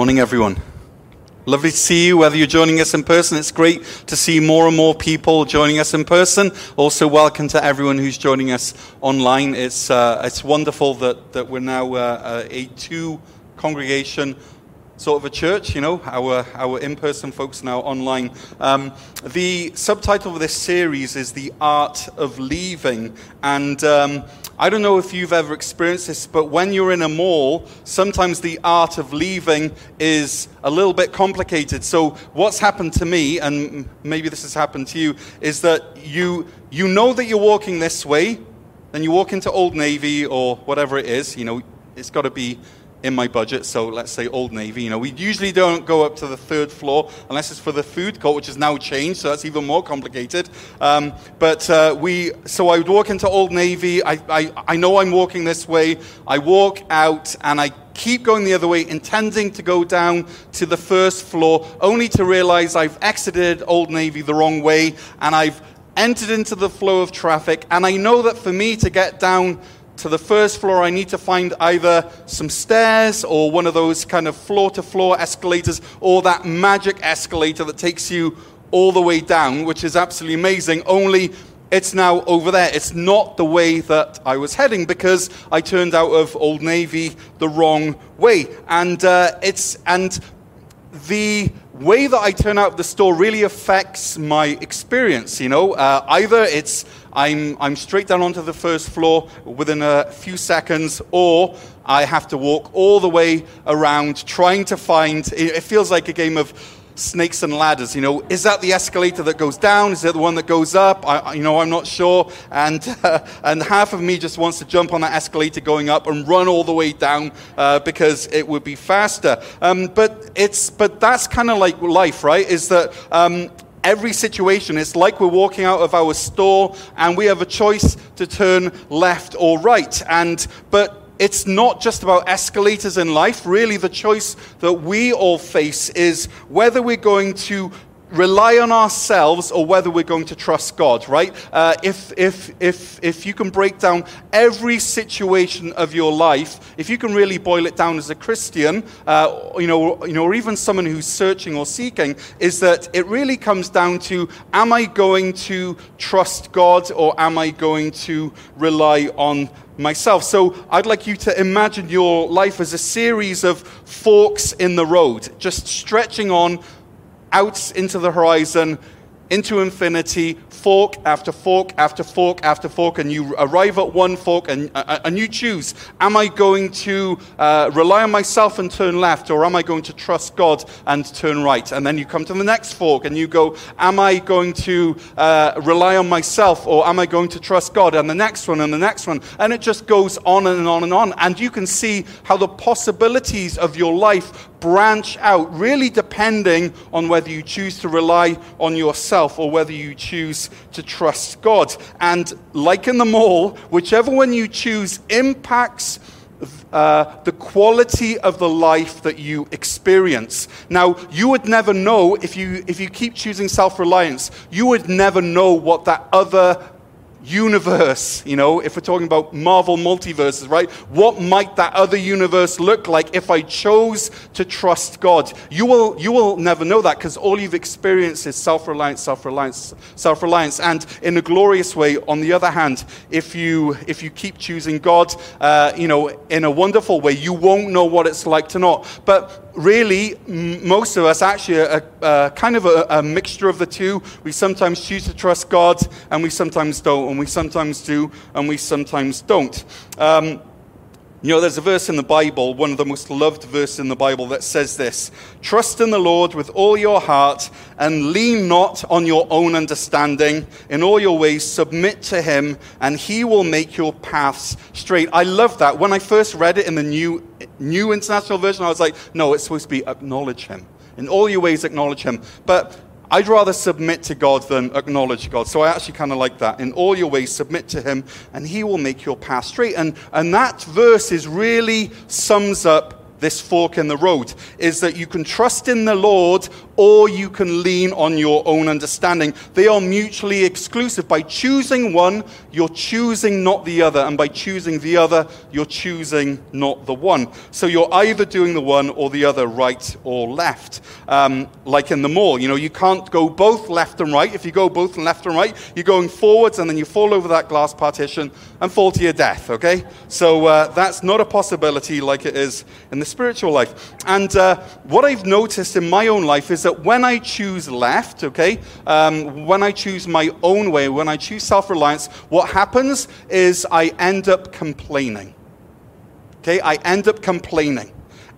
Morning, everyone. Lovely to see you, whether you're joining us in person. It's great to see more and more people joining us in person. Also, welcome to everyone who's joining us online. It's, uh, it's wonderful that, that we're now uh, a two congregation sort of a church, you know, our, our in person folks now online. Um, the subtitle of this series is The Art of Leaving. And um, I don't know if you've ever experienced this, but when you're in a mall, sometimes the art of leaving is a little bit complicated. So, what's happened to me, and maybe this has happened to you, is that you, you know that you're walking this way, then you walk into Old Navy or whatever it is, you know, it's got to be in my budget. So let's say Old Navy. You know, we usually don't go up to the third floor unless it's for the food court, which has now changed, so that's even more complicated. Um, but uh, we, so I would walk into Old Navy. I, I, I know I'm walking this way. I walk out and I keep going the other way, intending to go down to the first floor, only to realize I've exited Old Navy the wrong way and I've entered into the flow of traffic. And I know that for me to get down to the first floor, I need to find either some stairs or one of those kind of floor to floor escalators or that magic escalator that takes you all the way down, which is absolutely amazing. Only it's now over there. It's not the way that I was heading because I turned out of Old Navy the wrong way. And uh, it's and the way that I turn out of the store really affects my experience. You know, uh, either it's I'm, I'm straight down onto the first floor within a few seconds, or I have to walk all the way around trying to find. It feels like a game of snakes and ladders. You know, is that the escalator that goes down? Is it the one that goes up? I, you know, I'm not sure. And uh, and half of me just wants to jump on that escalator going up and run all the way down uh, because it would be faster. Um, but it's but that's kind of like life, right? Is that um, every situation. It's like we're walking out of our store and we have a choice to turn left or right. And, but it's not just about escalators in life. Really, the choice that we all face is whether we're going to rely on ourselves or whether we're going to trust God, right? Uh, if, if, if, if you can break down every situation of your life, if you can really boil it down as a Christian, uh, you, know, you know, or even someone who's searching or seeking, is that it really comes down to am I going to trust God or am I going to rely on myself. So I'd like you to imagine your life as a series of forks in the road, just stretching on out into the horizon, into infinity, fork after fork after fork after fork, and you arrive at one fork and, uh, uh, and you choose Am I going to uh, rely on myself and turn left, or am I going to trust God and turn right? And then you come to the next fork and you go Am I going to uh, rely on myself, or am I going to trust God? And the next one and the next one. And it just goes on and on and on. And you can see how the possibilities of your life branch out, really depending on whether you choose to rely on yourself or whether you choose to trust God. And like in the mall, whichever one you choose impacts uh, the quality of the life that you experience. Now, you would never know if you, if you keep choosing self reliance, you would never know what that other universe, you know, if we're talking about Marvel multiverses, right? What might that other universe look like if I chose to trust God? You will, you will never know that because all you've experienced is self reliance, self reliance, self reliance. And in a glorious way, on the other hand, if you, if you keep choosing God, uh, you know, in a wonderful way, you won't know what it's like to not. But really, most of us actually are, kind of a, a, mixture of the two. We sometimes choose to trust God, and we sometimes don't, and we sometimes do, and we sometimes don't. Um, you know, there's a verse in the Bible, one of the most loved verses in the Bible, that says this Trust in the Lord with all your heart and lean not on your own understanding. In all your ways, submit to him, and he will make your paths straight. I love that. When I first read it in the New, New International Version, I was like, no, it's supposed to be acknowledge him. In all your ways, acknowledge him. But I'd rather submit to God than acknowledge God. So I actually kind of like that. In all your ways, submit to Him, and He will make your path straight. And, and that verse is really sums up this fork in the road is that you can trust in the Lord or you can lean on your own understanding. They are mutually exclusive. By choosing one, you're choosing not the other. And by choosing the other, you're choosing not the one. So you're either doing the one or the other, right or left. Um, like in the mall, you know, you can't go both left and right. If you go both left and right, you're going forwards and then you fall over that glass partition and fall to your death, okay? So uh, that's not a possibility like it is in the spiritual life. And uh, what I've noticed in my own life is that when I choose left, okay, um, when I choose my own way, when I choose self reliance, what happens is I end up complaining. Okay, I end up complaining.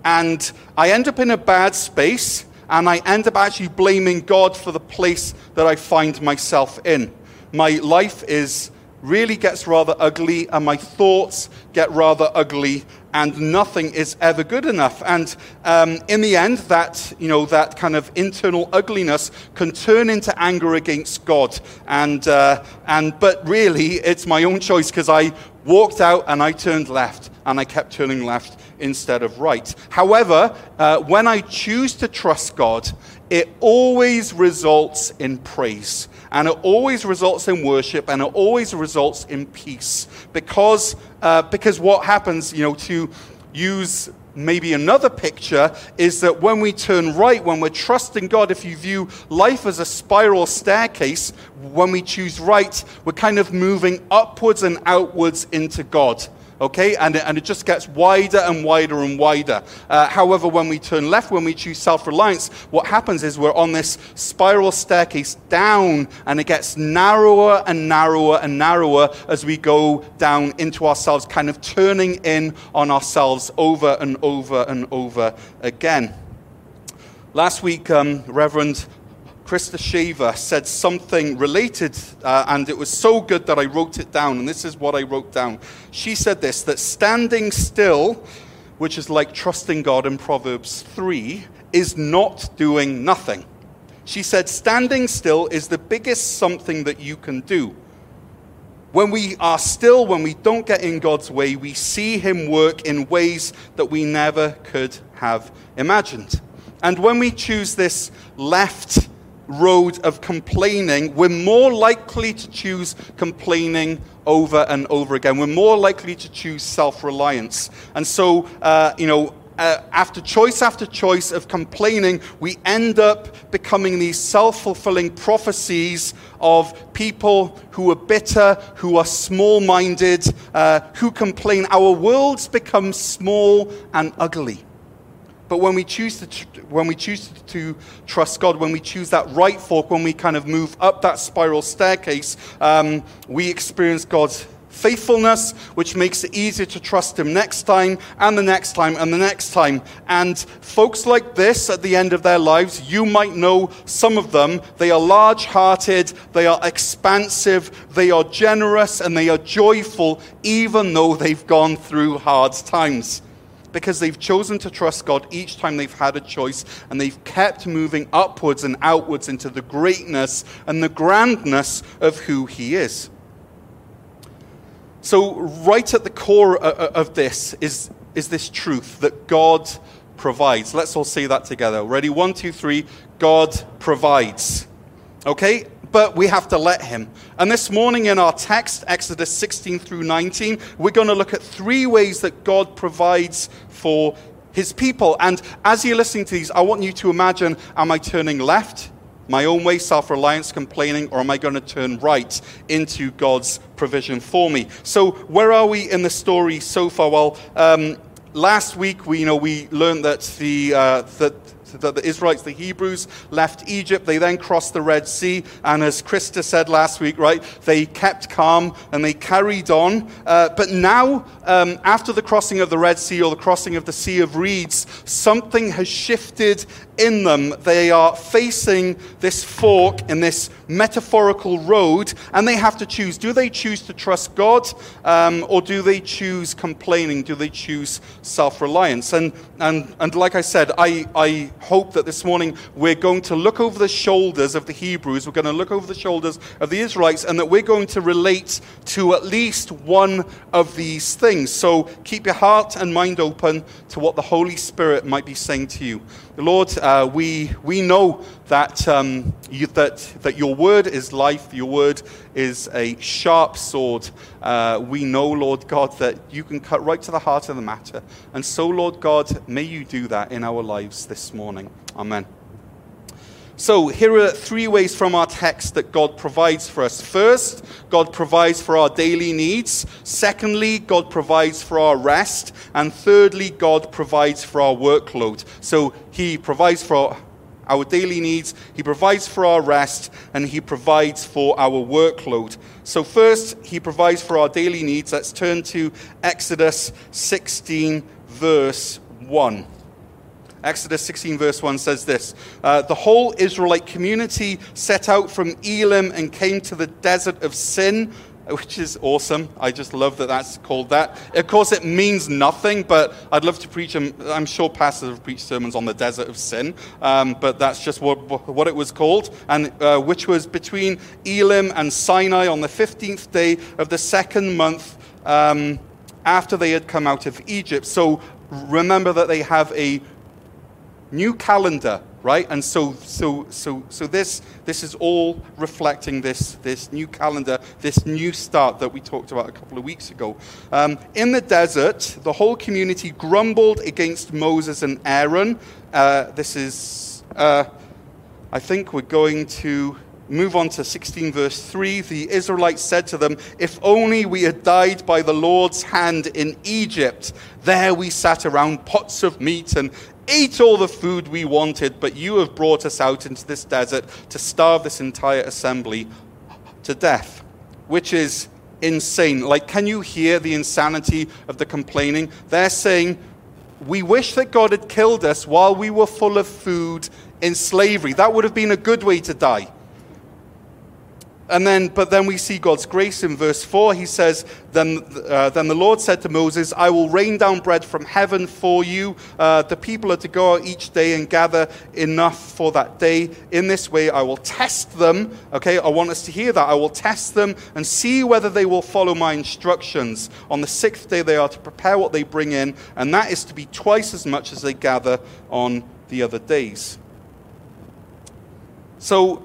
And I end up in a bad space, and I end up actually blaming God for the place that I find myself in. My life is really gets rather ugly, and my thoughts get rather ugly, and nothing is ever good enough. And um, in the end, that you know that kind of internal ugliness can turn into anger against God. And uh, and but really, it's my own choice because I walked out and I turned left, and I kept turning left instead of right. However, uh, when I choose to trust God, it always results in praise and it always results in worship and it always results in peace. Because uh, because what happens you know to use maybe another picture is that when we turn right when we're trusting god if you view life as a spiral staircase when we choose right we're kind of moving upwards and outwards into god okay? And it, and it just gets wider and wider and wider. Uh, however, when we turn left, when we choose self reliance, what happens is we're on this spiral staircase down, and it gets narrower and narrower and narrower as we go down into ourselves, kind of turning in on ourselves over and over and over again. Last week, um, Reverend Krista Shaver said something related, uh, and it was so good that I wrote it down. And this is what I wrote down. She said this that standing still, which is like trusting God in Proverbs 3, is not doing nothing. She said, standing still is the biggest something that you can do. When we are still, when we don't get in God's way, we see Him work in ways that we never could have imagined. And when we choose this left road of complaining, we're more likely to choose complaining over and over again. We're more likely to choose self reliance. And so, uh, you know, uh, after choice after choice of complaining, we end up becoming these self fulfilling prophecies of people who are bitter, who are small minded, uh, who complain. Our worlds become small and ugly. But when we choose to, when we choose to trust God, when we choose that right fork, when we kind of move up that spiral staircase, um, we experience God's faithfulness, which makes it easier to trust Him next time and the next time and the next time. And folks like this at the end of their lives, you might know some of them. They are large hearted, they are expansive, they are generous, and they are joyful, even though they've gone through hard times because they've chosen to trust God each time they've had a choice and they've kept moving upwards and outwards into the greatness and the grandness of who He is. So, right at the core of this is, is this truth that God provides. Let's all say that together. Ready? One, two, three. God provides. Okay? But we have to let him. And this morning in our text, Exodus 16 through 19, we're going to look at three ways that God provides for his people. And as you're listening to these, I want you to imagine am I turning left, my own way, self reliance, complaining, or am I going to turn right into God's provision for me? So, where are we in the story so far? Well, um, last week we, you know, we learned that the, uh, that the, the Israelites, the Hebrews, left Egypt. They then crossed the Red Sea. And as Krista said last week, right, they kept calm and they carried on. Uh, but now, um, after the crossing of the Red Sea or the crossing of the Sea of Reeds, something has shifted in them. They are facing this fork in this metaphorical road, and they have to choose. Do they choose to trust God, um, or do they choose complaining? Do they choose self reliance? And, and, and like I said, I, I hope that this morning we're going to look over the shoulders of the Hebrews, we're going to look over the shoulders of the Israelites, and that we're going to relate to at least one of these things. So keep your heart and mind open to what the Holy Spirit might be saying to you. Lord, uh, we, we know that, um, you, that, that your word is life, your word is a sharp sword. Uh, we know, Lord God, that you can cut right to the heart of the matter. And so, Lord God, may you do that in our lives this morning. Amen. So, here are three ways from our text that God provides for us. First, God provides for our daily needs. Secondly, God provides for our rest. And thirdly, God provides for our workload. So, He provides for our daily needs, He provides for our rest, and He provides for our workload. So, first, He provides for our daily needs. Let's turn to Exodus 16, verse 1. Exodus 16, verse 1 says this uh, The whole Israelite community set out from Elim and came to the desert of Sin, which is awesome. I just love that that's called that. Of course, it means nothing, but I'd love to preach. I'm sure pastors have preached sermons on the desert of sin, um, but that's just what, what it was called, and uh, which was between Elim and Sinai on the 15th day of the second month. Um, after they had come out of Egypt. So remember that they have a new calendar, right? And so, so, so, so this, this is all reflecting this, this new calendar, this new start that we talked about a couple of weeks ago. Um, in the desert, the whole community grumbled against Moses and Aaron. Uh, this is, uh, I think we're going to move on to 16 verse 3 the israelites said to them if only we had died by the lord's hand in egypt there we sat around pots of meat and ate all the food we wanted, but you have brought us out into this desert to starve this entire assembly to death, which is insane. Like, can you hear the insanity of the complaining? They're saying, We wish that God had killed us while we were full of food in slavery. That would have been a good way to die. And then, but then we see God's grace in verse 4. He says, Then, uh, then the Lord said to Moses, I will rain down bread from heaven for you. Uh, the people are to go out each day and gather enough for that day. In this way, I will test them. Okay, I want us to hear that. I will test them and see whether they will follow my instructions. On the sixth day, they are to prepare what they bring in, and that is to be twice as much as they gather on the other days. So,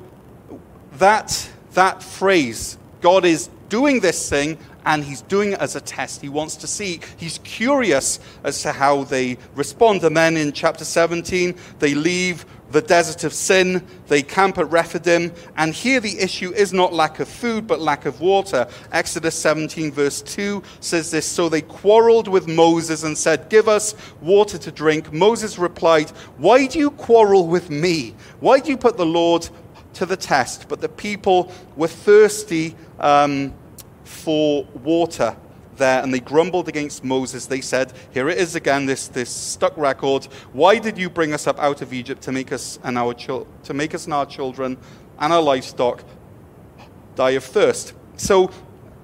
that that phrase, God is doing this thing and he's doing it as a test. He wants to see, he's curious as to how they respond. And then in chapter 17, they leave the desert of sin, they camp at Rephidim, and here the issue is not lack of food, but lack of water. Exodus 17, verse 2 says this So they quarreled with Moses and said, Give us water to drink. Moses replied, Why do you quarrel with me? Why do you put the Lord to the test, but the people were thirsty um, for water there and they grumbled against Moses. They said, Here it is again, this, this stuck record. Why did you bring us up out of Egypt to make us and our chil- to make us and our children and our livestock die of thirst? So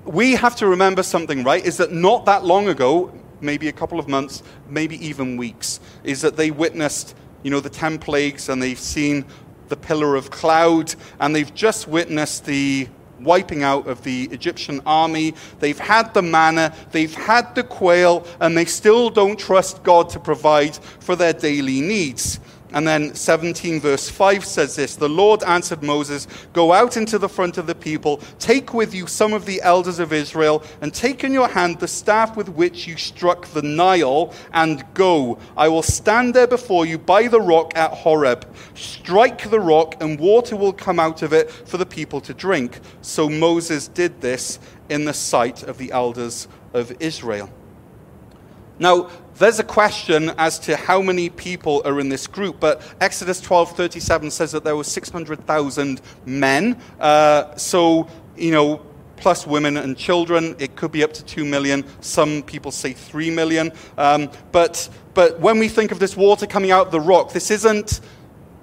we have to remember something, right? Is that not that long ago, maybe a couple of months, maybe even weeks, is that they witnessed, you know, the ten plagues and they've seen the pillar of cloud, and they've just witnessed the wiping out of the Egyptian army. They've had the manna, they've had the quail, and they still don't trust God to provide for their daily needs. And then 17 verse 5 says this The Lord answered Moses, Go out into the front of the people, take with you some of the elders of Israel, and take in your hand the staff with which you struck the Nile, and go. I will stand there before you by the rock at Horeb. Strike the rock, and water will come out of it for the people to drink. So Moses did this in the sight of the elders of Israel. Now, there's a question as to how many people are in this group, but Exodus 12:37 says that there were 600,000 men. Uh, so, you know, plus women and children, it could be up to 2 million. Some people say 3 million. Um, but, but when we think of this water coming out of the rock, this isn't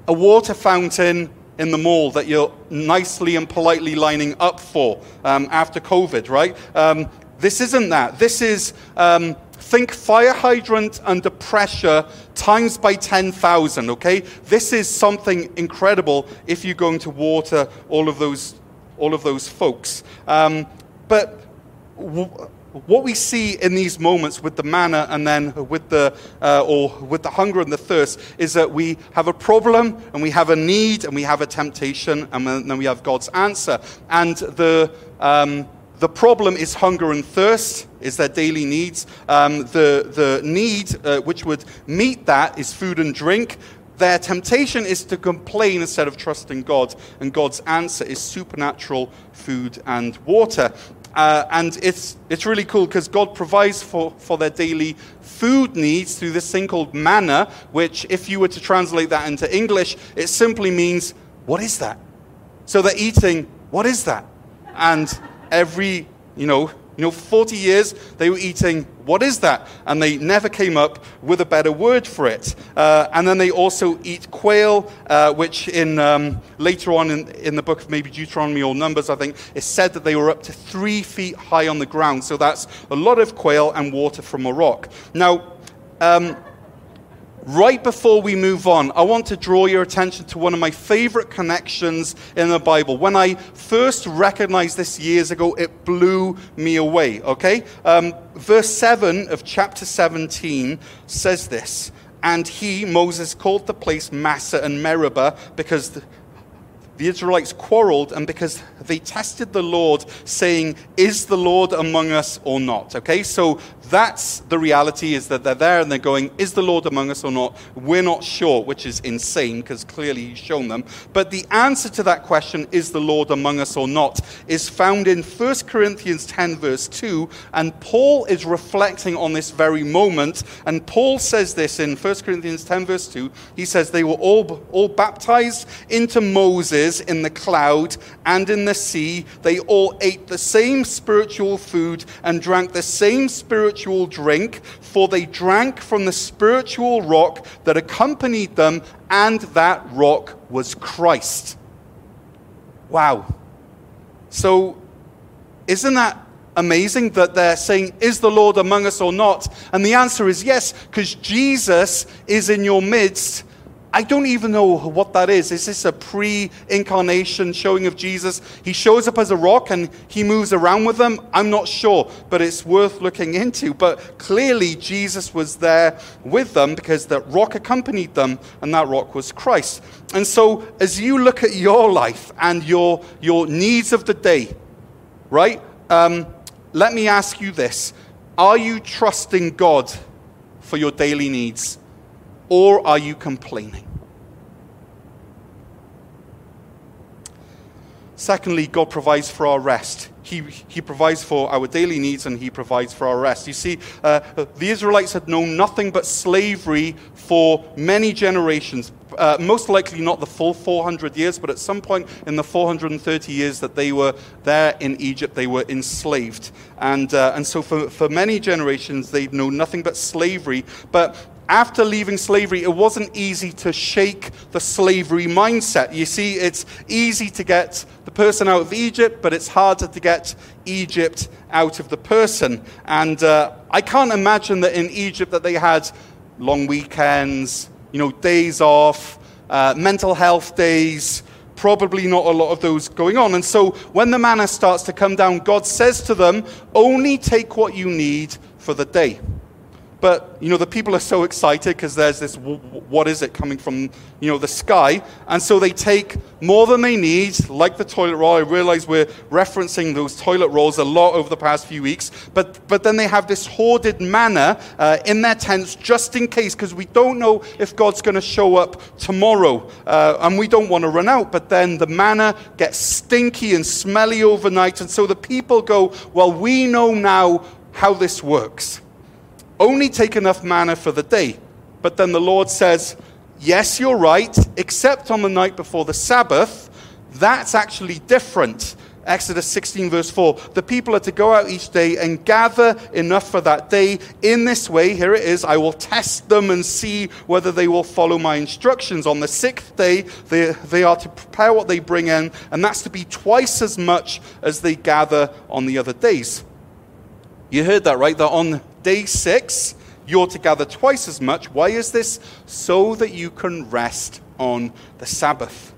a water fountain in the mall that you're nicely and politely lining up for um, after COVID, right? Um, this isn't that. This is um, think fire hydrant under pressure times by 10,000, okay? This is something incredible if you're going to water all of those, all of those folks. Um, but w- what we see in these moments with the manna and then with the uh, or with the hunger and the thirst is that we have a problem and we have a need and we have a temptation and then we have God's answer and the um, the problem is hunger and thirst, is their daily needs. Um, the, the need uh, which would meet that is food and drink. Their temptation is to complain instead of trusting God, and God's answer is supernatural food and water. Uh, and it's, it's really cool because God provides for, for their daily food needs through this thing called manna, which, if you were to translate that into English, it simply means, What is that? So they're eating, What is that? And every, you know, you know, 40 years they were eating, what is that? And they never came up with a better word for it. Uh, and then they also eat quail, uh, which in um, later on in, in the book of maybe Deuteronomy or Numbers, I think, it's said that they were up to three feet high on the ground. So that's a lot of quail and water from a rock. Now, um, Right before we move on, I want to draw your attention to one of my favorite connections in the Bible. When I first recognized this years ago, it blew me away, okay? Um, verse 7 of chapter 17 says this And he, Moses, called the place Massah and Meribah because the, the Israelites quarreled and because they tested the Lord, saying, Is the Lord among us or not? Okay, so that's the reality is that they're there and they're going, Is the Lord among us or not? We're not sure, which is insane because clearly He's shown them. But the answer to that question, Is the Lord among us or not, is found in 1 Corinthians 10, verse 2. And Paul is reflecting on this very moment. And Paul says this in 1 Corinthians 10, verse 2. He says, They were all, all baptized into Moses in the cloud and in the sea. They all ate the same spiritual food and drank the same spiritual spiritual drink, for they drank from the spiritual rock that accompanied them, and that rock was Christ. Wow. So, isn't that amazing that they're saying, Is the Lord among us or not? And the answer is yes, because Jesus is in your midst I don't even know what that is. Is this a pre incarnation showing of Jesus? He shows up as a rock and he moves around with them? I'm not sure, but it's worth looking into. But clearly, Jesus was there with them because that rock accompanied them, and that rock was Christ. And so, as you look at your life and your, your needs of the day, right, um, let me ask you this Are you trusting God for your daily needs? Or are you complaining? Secondly, God provides for our rest. He, he provides for our daily needs and He provides for our rest. You see, uh, the Israelites had known nothing but slavery for many generations. Uh, most likely not the full 400 years, but at some point in the 430 years that they were there in Egypt, they were enslaved. And, uh, and so for, for many generations, they'd known nothing but slavery. But after leaving slavery, it wasn't easy to shake the slavery mindset. You see, it's easy to get the person out of Egypt, but it's harder to get Egypt out of the person. And uh, I can't imagine that in Egypt that they had long weekends, you know, days off, uh, mental health days, probably not a lot of those going on. And so when the manna starts to come down, God says to them, only take what you need for the day. But, you know, the people are so excited because there's this, what is it coming from, you know, the sky? And so they take more than they need, like the toilet roll. I realize we're referencing those toilet rolls a lot over the past few weeks. But, but then they have this hoarded manna uh, in their tents just in case, because we don't know if God's going to show up tomorrow. Uh, and we don't want to run out. But then the manna gets stinky and smelly overnight. And so the people go, well, we know now how this works only take enough manna for the day. But then the Lord says, Yes, you're right, except on the night before the Sabbath. That's actually different. Exodus 16, verse 4. The people are to go out each day and gather enough for that day. In this way, here it is, I will test them and see whether they will follow my instructions. On the sixth day, they, they are to prepare what they bring in, and that's to be twice as much as they gather on the other days. You heard that, right? That on Day six, you're to gather twice as much. Why is this? So that you can rest on the Sabbath.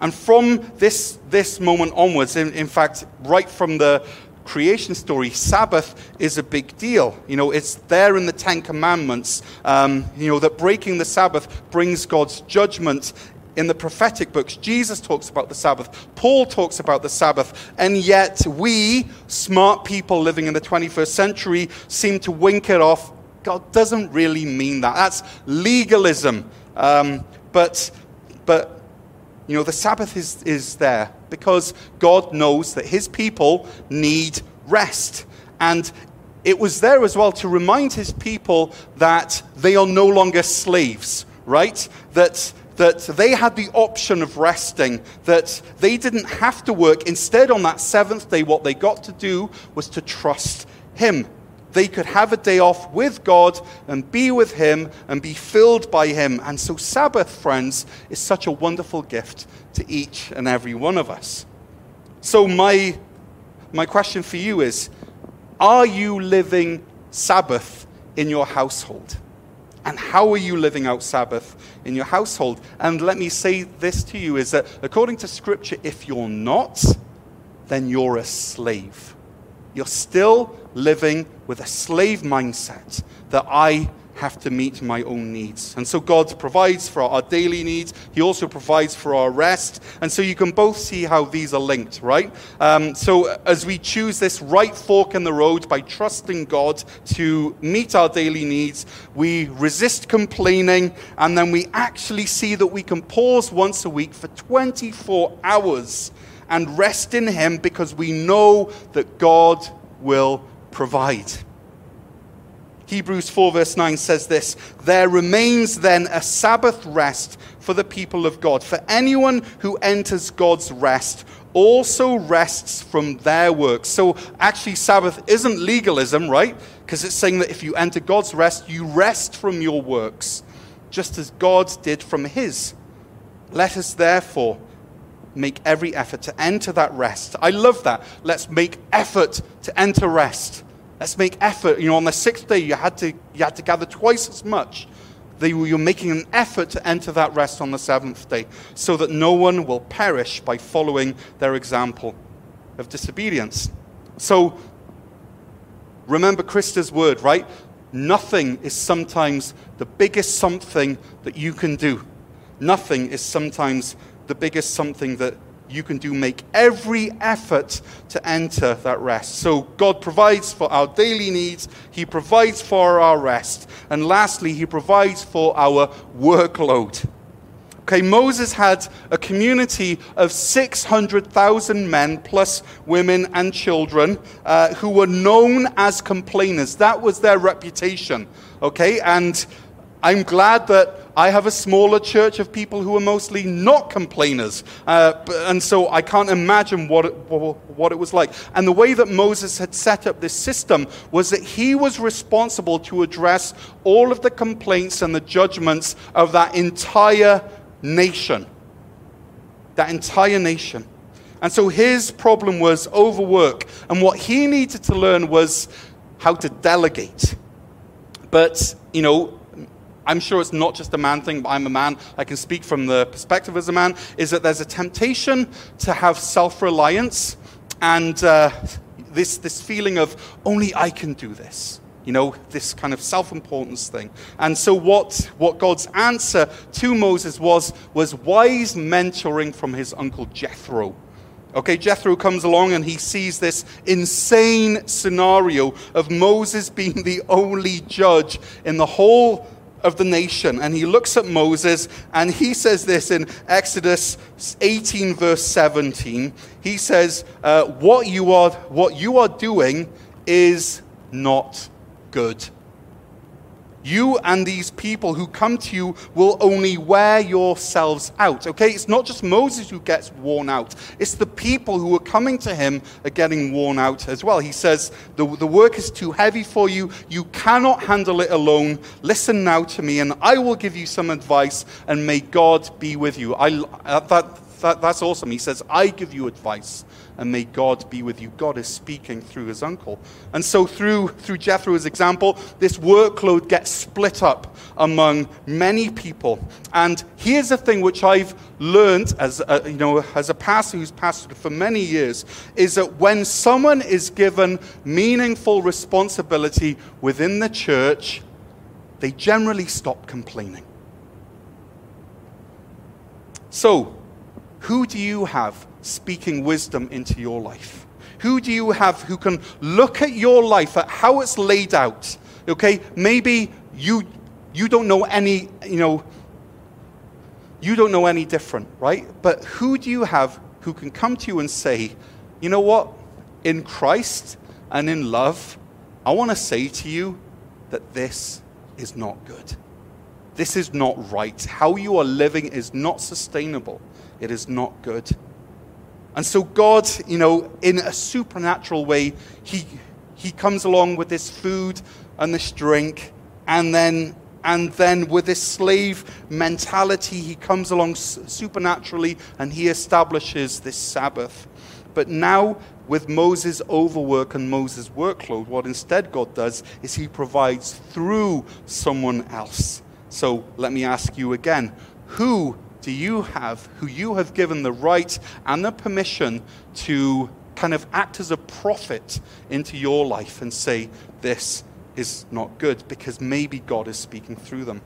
And from this, this moment onwards, in, in fact, right from the creation story, Sabbath is a big deal. You know, it's there in the Ten Commandments, um, you know, that breaking the Sabbath brings God's judgment. In the prophetic books, Jesus talks about the Sabbath, Paul talks about the Sabbath, and yet we, smart people living in the 21st century, seem to wink it off. God doesn't really mean that. That's legalism. Um, but, but you know, the Sabbath is, is there because God knows that his people need rest. And it was there as well to remind his people that they are no longer slaves, right? That that they had the option of resting, that they didn't have to work. Instead, on that seventh day, what they got to do was to trust Him they could have a day off with God and be with Him and be filled by Him. And so, Sabbath, friends, is such a wonderful gift to each and every one of us. So, my, my question for you is Are you living Sabbath in your household? And how are you living out Sabbath in your household? And let me say this to you is that according to Scripture, if you're not, then you're a slave. You're still living with a slave mindset that I have to meet my own needs. And so God provides for our daily needs. He also provides for our rest. And so you can both see how these are linked, right? Um, so as we choose this right fork in the road by trusting God to meet our daily needs, we resist complaining and then we actually see that we can pause once a week for 24 hours and rest in Him because we know that God will provide. Hebrews 4, verse 9 says this There remains then a Sabbath rest for the people of God. For anyone who enters God's rest also rests from their works. So actually, Sabbath isn't legalism, right? Because it's saying that if you enter God's rest, you rest from your works, just as God did from his. Let us therefore make every effort to enter that rest. I love that. Let's make effort to enter rest. Let's make effort. You know, on the sixth day, you had to, you had to gather twice as much. They, you're making an effort to enter that rest on the seventh day so that no one will perish by following their example of disobedience. So, remember Krista's word, right? Nothing is sometimes the biggest something that you can do. Nothing is sometimes the biggest something that you can do. Make every effort to enter that rest. So God provides for our daily needs, He provides for our rest, and lastly, He provides for our workload. Okay, Moses had a community of 600,000 men, plus women and children, uh, who were known as complainers. That was their reputation. Okay, and I'm glad that I have a smaller church of people who are mostly not complainers. Uh, and so I can't imagine what it, what it was like. And the way that Moses had set up this system was that he was responsible to address all of the complaints and the judgments of that entire nation. That entire nation. And so his problem was overwork. And what he needed to learn was how to delegate. But, you know, I'm sure it's not just a man thing, but I'm a man. I can speak from the perspective as a man. Is that there's a temptation to have self reliance and uh, this, this feeling of only I can do this. You know, this kind of self importance thing. And so, what, what God's answer to Moses was, was wise mentoring from his uncle Jethro. Okay, Jethro comes along and he sees this insane scenario of Moses being the only judge in the whole of the nation. And he looks at Moses and he says this in Exodus 18, verse 17. He says, uh, what, you are, what you are doing is not good. You and these people who come to you will only wear yourselves out. Okay? It's not just Moses who gets worn out, it's the people who are coming to him are getting worn out as well. He says, The, the work is too heavy for you. You cannot handle it alone. Listen now to me, and I will give you some advice, and may God be with you. I, that, that, that's awesome. He says, I give you advice, and may God be with you. God is speaking through his uncle. And so, through, through Jethro's example, this workload gets split up among many people. And here's the thing which I've learned as a, you know, as a pastor who's pastored for many years is that when someone is given meaningful responsibility within the church, they generally stop complaining. So, who do you have speaking wisdom into your life? Who do you have who can look at your life, at how it's laid out? Okay, maybe you you don't know any, you know, you don't know any different, right? But who do you have who can come to you and say, you know what? In Christ and in love, I want to say to you that this is not good. This is not right. How you are living is not sustainable. It is not good. And so, God, you know, in a supernatural way, He, he comes along with this food and this drink, and then, and then with this slave mentality, He comes along supernaturally and He establishes this Sabbath. But now, with Moses' overwork and Moses' workload, what instead God does is He provides through someone else. So let me ask you again who do you have, who you have given the right and the permission to kind of act as a prophet into your life and say, this is not good, because maybe God is speaking through them?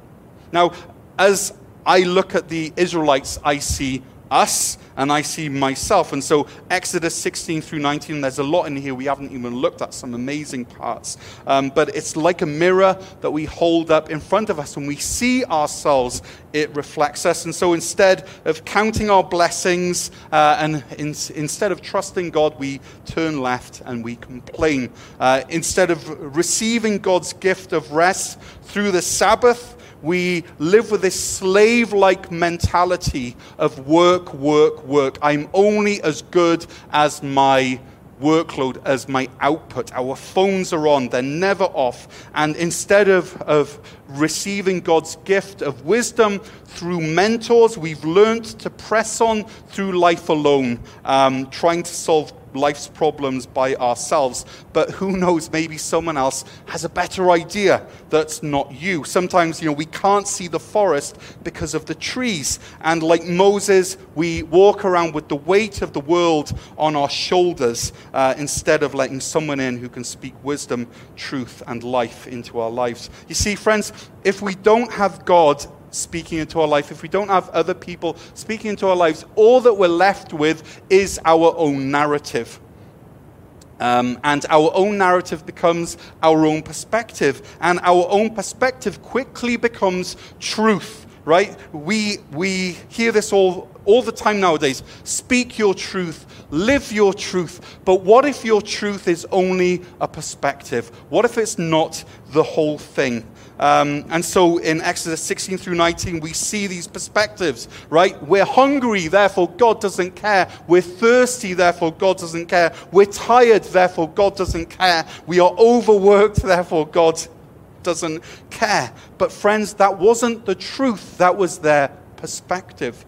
Now, as I look at the Israelites, I see us and I see myself. And so, Exodus 16 through 19, there's a lot in here we haven't even looked at, some amazing parts. Um, but it's like a mirror that we hold up in front of us. When we see ourselves, it reflects us. And so, instead of counting our blessings uh, and in, instead of trusting God, we turn left and we complain. Uh, instead of receiving God's gift of rest through the Sabbath, we live with this slave like mentality of work, work, work. I'm only as good as my workload, as my output. Our phones are on, they're never off. And instead of, of receiving God's gift of wisdom through mentors, we've learned to press on through life alone, um, trying to solve life's problems by ourselves. But who knows, maybe someone else has a better idea that's not you. Sometimes, you know, we can't see the forest because of the trees. And like Moses, we walk around with the weight of the world on our shoulders uh, instead of letting someone in who can speak wisdom, truth, and life into our lives. You see, friends, if we don't have God speaking into our life, if we don't have other people speaking into our lives, all that we're left with is our own narrative. Um, and our own narrative becomes our own perspective. And our own perspective quickly becomes truth, right? We, we hear this all, all the time nowadays. Speak your truth, live your truth. But what if your truth is only a perspective? What if it's not the whole thing? Um, and so in Exodus 16 through 19, we see these perspectives, right? We're hungry, therefore God doesn't care. We're thirsty, therefore God doesn't care. We're tired, therefore God doesn't care. We are overworked, therefore God doesn't care. But friends, that wasn't the truth, that was their perspective.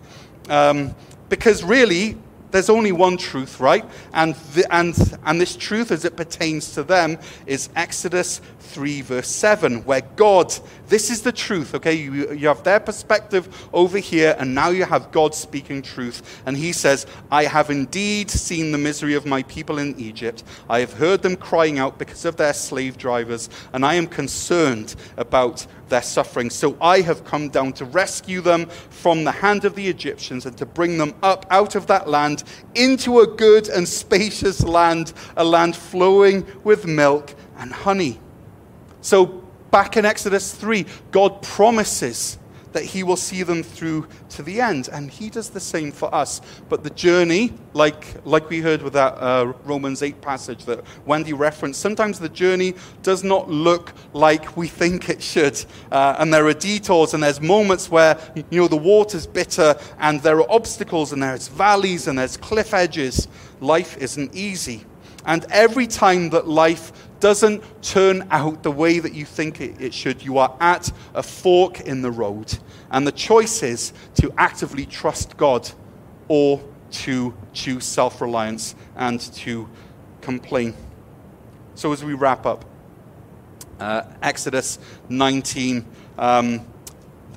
Um, because really, there's only one truth, right? And, the, and, and this truth, as it pertains to them, is Exodus 3, verse 7, where God, this is the truth, okay? You, you have their perspective over here, and now you have God speaking truth. And he says, I have indeed seen the misery of my people in Egypt. I have heard them crying out because of their slave drivers, and I am concerned about their suffering. So I have come down to rescue them from the hand of the Egyptians and to bring them up out of that land into a good and spacious land, a land flowing with milk and honey. So back in Exodus 3, God promises that he will see them through to the end. And he does the same for us. But the journey, like, like we heard with that uh, Romans 8 passage that Wendy referenced, sometimes the journey does not look like we think it should. Uh, and there are detours and there's moments where, you know, the water's bitter and there are obstacles and there's valleys and there's cliff edges. Life isn't easy. And every time that life doesn't turn out the way that you think it, should, you are at a fork in the road. And the choice is to actively trust God or to choose self reliance and to complain. So, as we wrap up, uh, Exodus 19 um,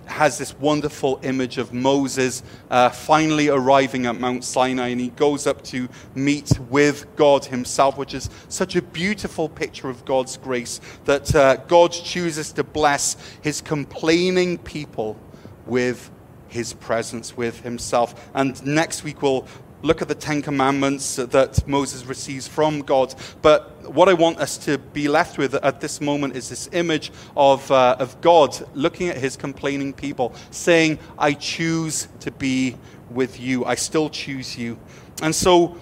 has this wonderful image of Moses uh, finally arriving at Mount Sinai, and he goes up to meet with God himself, which is such a beautiful picture of God's grace that uh, God chooses to bless his complaining people with his presence with himself. And next week we'll look at the Ten Commandments that Moses receives from God. But what I want us to be left with at this moment is this image of, uh, of God looking at his complaining people, saying, I choose to be with you. I still choose you. And so,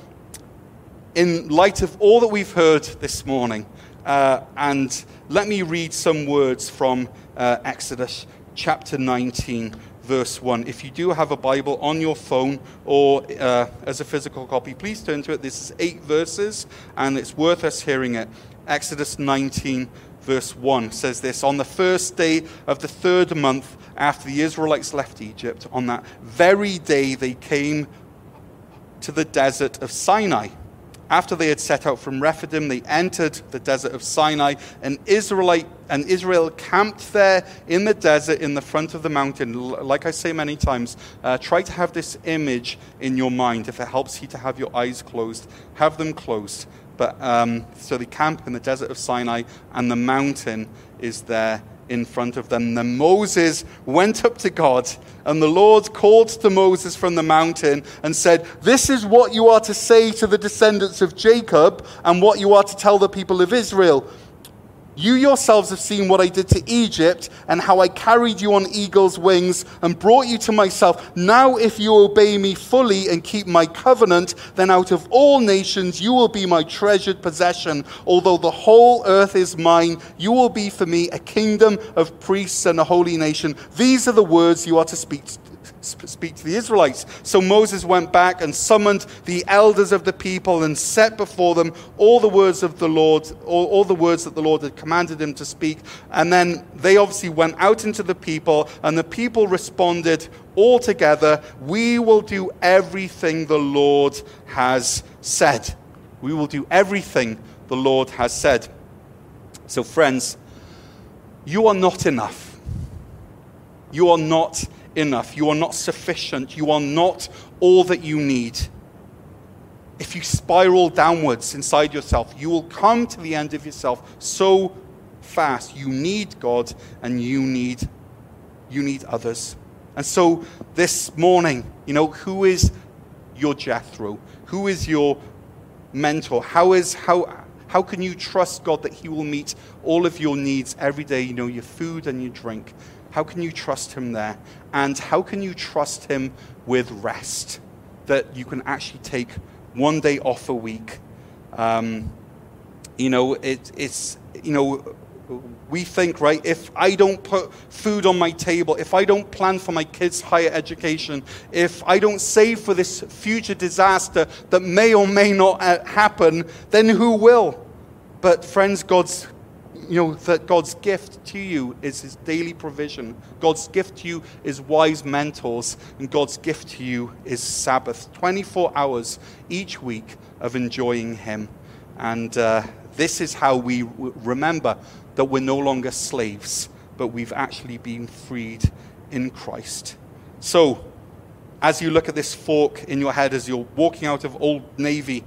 in light of all that we've heard this morning, uh, and let me read some words from uh, Exodus chapter 19 verse 1. If you do have a Bible on your phone or uh, as a physical copy, please turn to it. This is eight verses, and it's worth us hearing it. Exodus 19, verse 1 says this On the first day of the third month after the Israelites left Egypt, on that very day they came to the desert of Sinai. After they had set out from Rephidim, they entered the desert of Sinai, and Israelite and Israel camped there in the desert in the front of the mountain. Like I say many times, uh, try to have this image in your mind. If it helps you to have your eyes closed, have them closed. But um, so they camp in the desert of Sinai, and the mountain is there in front of them. Then Moses went up to God, and the Lord called to Moses from the mountain and said, This is what you are to say to the descendants of Jacob, and what you are to tell the people of Israel. You yourselves have seen what I did to Egypt and how I carried you on eagle's wings and brought you to myself. Now, if you obey me fully and keep my covenant, then out of all nations you will be my treasured possession. Although the whole earth is mine, you will be for me a kingdom of priests and a holy nation. These are the words you are to speak speak to the Israelites. So Moses went back and summoned the elders of the people and set before them all the words of the Lord, all, all, the words that the Lord had commanded him to speak. And then they obviously went out into the people, and the people responded all together We will do everything the Lord has said. We will do everything the Lord has said. So, friends, you are not enough. You are not enough. You are not sufficient. You are not all that you need. If you spiral downwards inside yourself, you will come to the end of yourself so fast. You need God and you need you need others. And so this morning, you know, who is your Jethro? Who is your mentor? How is how how can you trust God that He will meet all of your needs every day? You know, your food and your drink. How can you trust Him there? And how can you trust Him with rest? That you can actually take one day off a week. Um, you know, it, it's, you know, we think, right, if I don't put food on my table, if I don't plan for my kids' higher education, if I don't save for this future disaster that may or may not uh, happen, then who will? But, friends, God's you know, that God's gift to you is his daily provision. God's gift to you is wise mentors, and God's gift to you is Sabbath. 24 hours each week of enjoying him. And uh, this is how we remember that we're no longer slaves, but we've actually been freed in Christ. So, as you look at this fork in your head as you're walking out of Old Navy,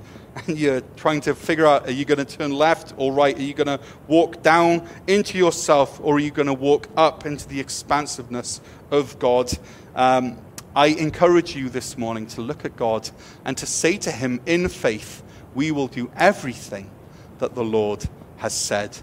and you're trying to figure out are you going to turn left or right? Are you going to walk down into yourself or are you going to walk up into the expansiveness of God? Um, I encourage you this morning to look at God and to say to Him in faith, We will do everything that the Lord has said